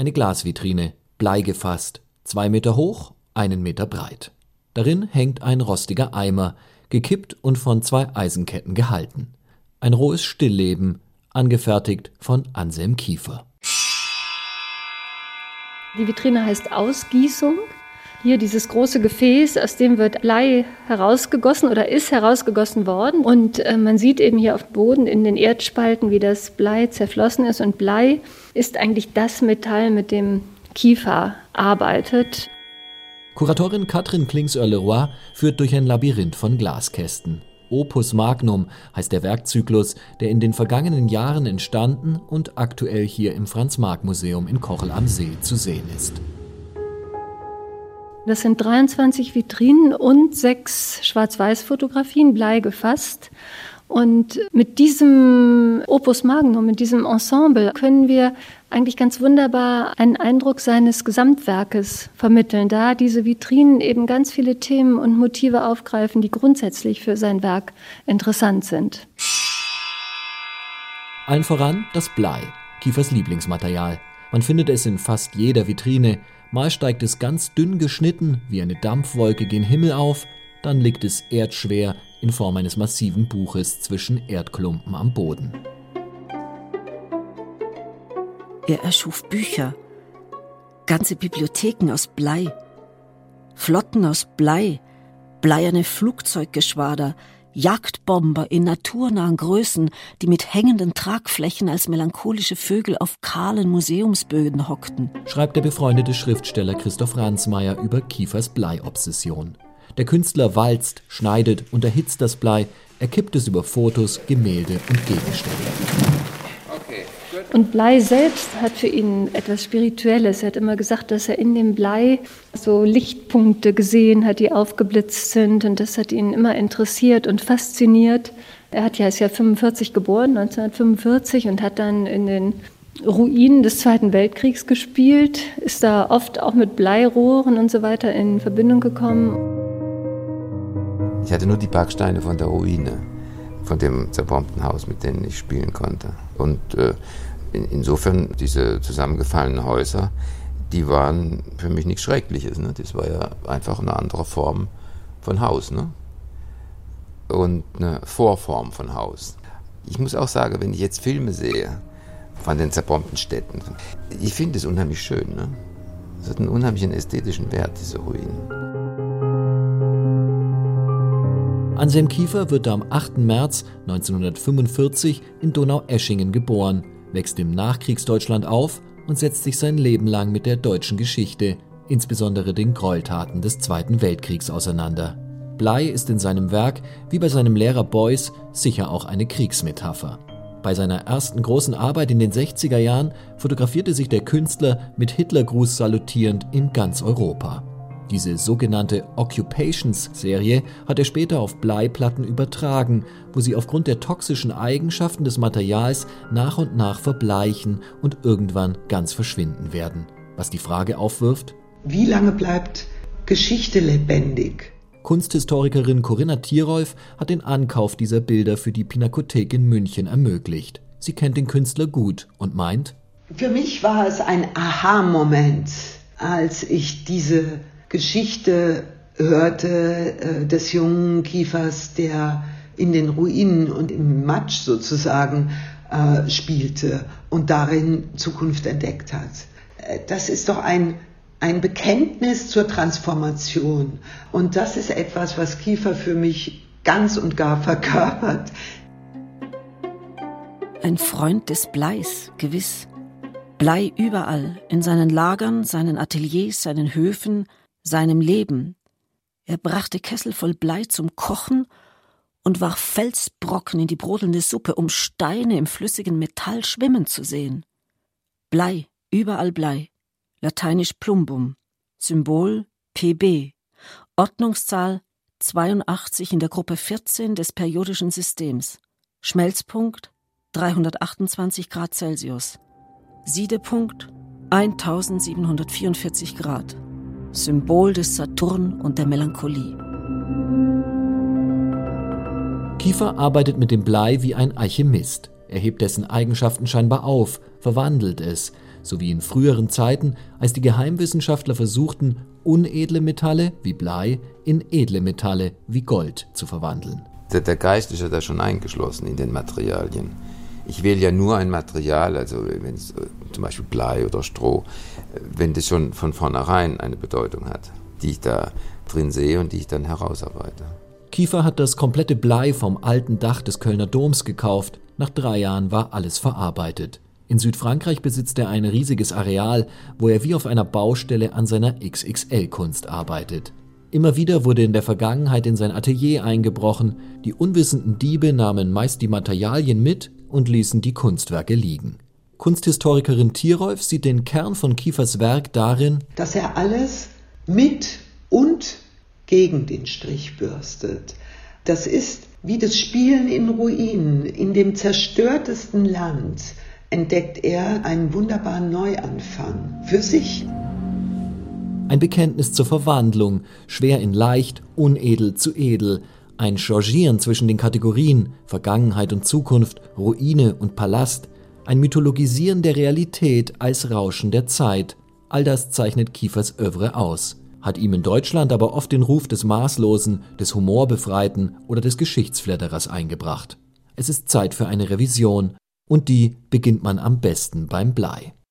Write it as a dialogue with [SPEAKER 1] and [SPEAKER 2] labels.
[SPEAKER 1] Eine Glasvitrine, bleigefasst, zwei Meter hoch, einen Meter breit. Darin hängt ein rostiger Eimer, gekippt und von zwei Eisenketten gehalten. Ein rohes Stillleben, angefertigt von Anselm Kiefer.
[SPEAKER 2] Die Vitrine heißt Ausgießung. Hier dieses große Gefäß, aus dem wird Blei herausgegossen oder ist herausgegossen worden. Und äh, man sieht eben hier auf dem Boden in den Erdspalten, wie das Blei zerflossen ist. Und Blei ist eigentlich das Metall, mit dem Kiefer arbeitet.
[SPEAKER 1] Kuratorin Katrin Klingsöhr-Leroy führt durch ein Labyrinth von Glaskästen. Opus Magnum heißt der Werkzyklus, der in den vergangenen Jahren entstanden und aktuell hier im Franz-Marc-Museum in Kochel am See zu sehen ist.
[SPEAKER 2] Das sind 23 Vitrinen und sechs Schwarz-Weiß-Fotografien, Blei gefasst. Und mit diesem Opus Magnum, mit diesem Ensemble können wir eigentlich ganz wunderbar einen Eindruck seines Gesamtwerkes vermitteln, da diese Vitrinen eben ganz viele Themen und Motive aufgreifen, die grundsätzlich für sein Werk interessant sind.
[SPEAKER 1] Allen voran das Blei, Kiefers Lieblingsmaterial. Man findet es in fast jeder Vitrine. Mal steigt es ganz dünn geschnitten wie eine Dampfwolke gen Himmel auf, dann liegt es erdschwer in Form eines massiven Buches zwischen Erdklumpen am Boden.
[SPEAKER 3] Er erschuf Bücher, ganze Bibliotheken aus Blei, Flotten aus Blei, bleierne Flugzeuggeschwader, Jagdbomber in naturnahen Größen, die mit hängenden Tragflächen als melancholische Vögel auf kahlen Museumsböden hockten.
[SPEAKER 1] Schreibt der befreundete Schriftsteller Christoph Ransmayr über Kiefers Bleiobsession. Der Künstler walzt, schneidet und erhitzt das Blei, er kippt es über Fotos, Gemälde und Gegenstände.
[SPEAKER 2] Und Blei selbst hat für ihn etwas Spirituelles. Er hat immer gesagt, dass er in dem Blei so Lichtpunkte gesehen hat, die aufgeblitzt sind. Und das hat ihn immer interessiert und fasziniert. Er hat ja, ist ja 45 geboren, 1945, und hat dann in den Ruinen des Zweiten Weltkriegs gespielt, ist da oft auch mit Bleirohren und so weiter in Verbindung gekommen.
[SPEAKER 4] Ich hatte nur die Backsteine von der Ruine, von dem zerbombten Haus, mit denen ich spielen konnte. Und äh, in, insofern, diese zusammengefallenen Häuser, die waren für mich nichts Schreckliches. Ne? Das war ja einfach eine andere Form von Haus. Ne? Und eine Vorform von Haus. Ich muss auch sagen, wenn ich jetzt Filme sehe von den zerbombten Städten, ich finde es unheimlich schön. Ne? Es hat einen unheimlichen ästhetischen Wert, diese Ruinen.
[SPEAKER 1] Anselm Kiefer wird am 8. März 1945 in Donaueschingen geboren wächst im Nachkriegsdeutschland auf und setzt sich sein Leben lang mit der deutschen Geschichte, insbesondere den Gräueltaten des Zweiten Weltkriegs auseinander. Blei ist in seinem Werk, wie bei seinem Lehrer Beuys, sicher auch eine Kriegsmetapher. Bei seiner ersten großen Arbeit in den 60er Jahren fotografierte sich der Künstler mit Hitlergruß salutierend in ganz Europa. Diese sogenannte Occupations-Serie hat er später auf Bleiplatten übertragen, wo sie aufgrund der toxischen Eigenschaften des Materials nach und nach verbleichen und irgendwann ganz verschwinden werden. Was die Frage aufwirft,
[SPEAKER 5] wie lange bleibt Geschichte lebendig?
[SPEAKER 1] Kunsthistorikerin Corinna Tierolf hat den Ankauf dieser Bilder für die Pinakothek in München ermöglicht. Sie kennt den Künstler gut und meint,
[SPEAKER 5] für mich war es ein Aha-Moment, als ich diese Geschichte hörte äh, des jungen Kiefers, der in den Ruinen und im Matsch sozusagen äh, spielte und darin Zukunft entdeckt hat. Äh, das ist doch ein, ein Bekenntnis zur Transformation. Und das ist etwas, was Kiefer für mich ganz und gar verkörpert.
[SPEAKER 3] Ein Freund des Bleis, gewiss. Blei überall, in seinen Lagern, seinen Ateliers, seinen Höfen, seinem Leben. Er brachte Kessel voll Blei zum Kochen und warf Felsbrocken in die brodelnde Suppe, um Steine im flüssigen Metall schwimmen zu sehen. Blei, überall Blei. Lateinisch Plumbum. Symbol PB. Ordnungszahl 82 in der Gruppe 14 des periodischen Systems. Schmelzpunkt 328 Grad Celsius. Siedepunkt 1744 Grad. Symbol des Saturn und der Melancholie.
[SPEAKER 1] Kiefer arbeitet mit dem Blei wie ein Alchemist. Er hebt dessen Eigenschaften scheinbar auf, verwandelt es. so wie in früheren Zeiten, als die Geheimwissenschaftler versuchten, unedle Metalle wie Blei in edle Metalle wie Gold zu verwandeln.
[SPEAKER 4] Der, der Geist ist ja da schon eingeschlossen in den Materialien. Ich wähle ja nur ein Material, also wenn es äh, zum Beispiel Blei oder Stroh, äh, wenn das schon von vornherein eine Bedeutung hat, die ich da drin sehe und die ich dann herausarbeite.
[SPEAKER 1] Kiefer hat das komplette Blei vom alten Dach des Kölner Doms gekauft. Nach drei Jahren war alles verarbeitet. In Südfrankreich besitzt er ein riesiges Areal, wo er wie auf einer Baustelle an seiner XXL-Kunst arbeitet. Immer wieder wurde in der Vergangenheit in sein Atelier eingebrochen, die unwissenden Diebe nahmen meist die Materialien mit und ließen die Kunstwerke liegen. Kunsthistorikerin Tierolf sieht den Kern von Kiefers Werk darin,
[SPEAKER 5] dass er alles mit und gegen den Strich bürstet. Das ist wie das Spielen in Ruinen. In dem zerstörtesten Land entdeckt er einen wunderbaren Neuanfang für sich.
[SPEAKER 1] Ein Bekenntnis zur Verwandlung, schwer in leicht, unedel zu edel, ein Changieren zwischen den Kategorien Vergangenheit und Zukunft, Ruine und Palast, ein Mythologisieren der Realität als Rauschen der Zeit, all das zeichnet Kiefers Övre aus hat ihm in Deutschland aber oft den Ruf des Maßlosen, des Humorbefreiten oder des Geschichtsfledderers eingebracht. Es ist Zeit für eine Revision, und die beginnt man am besten beim Blei.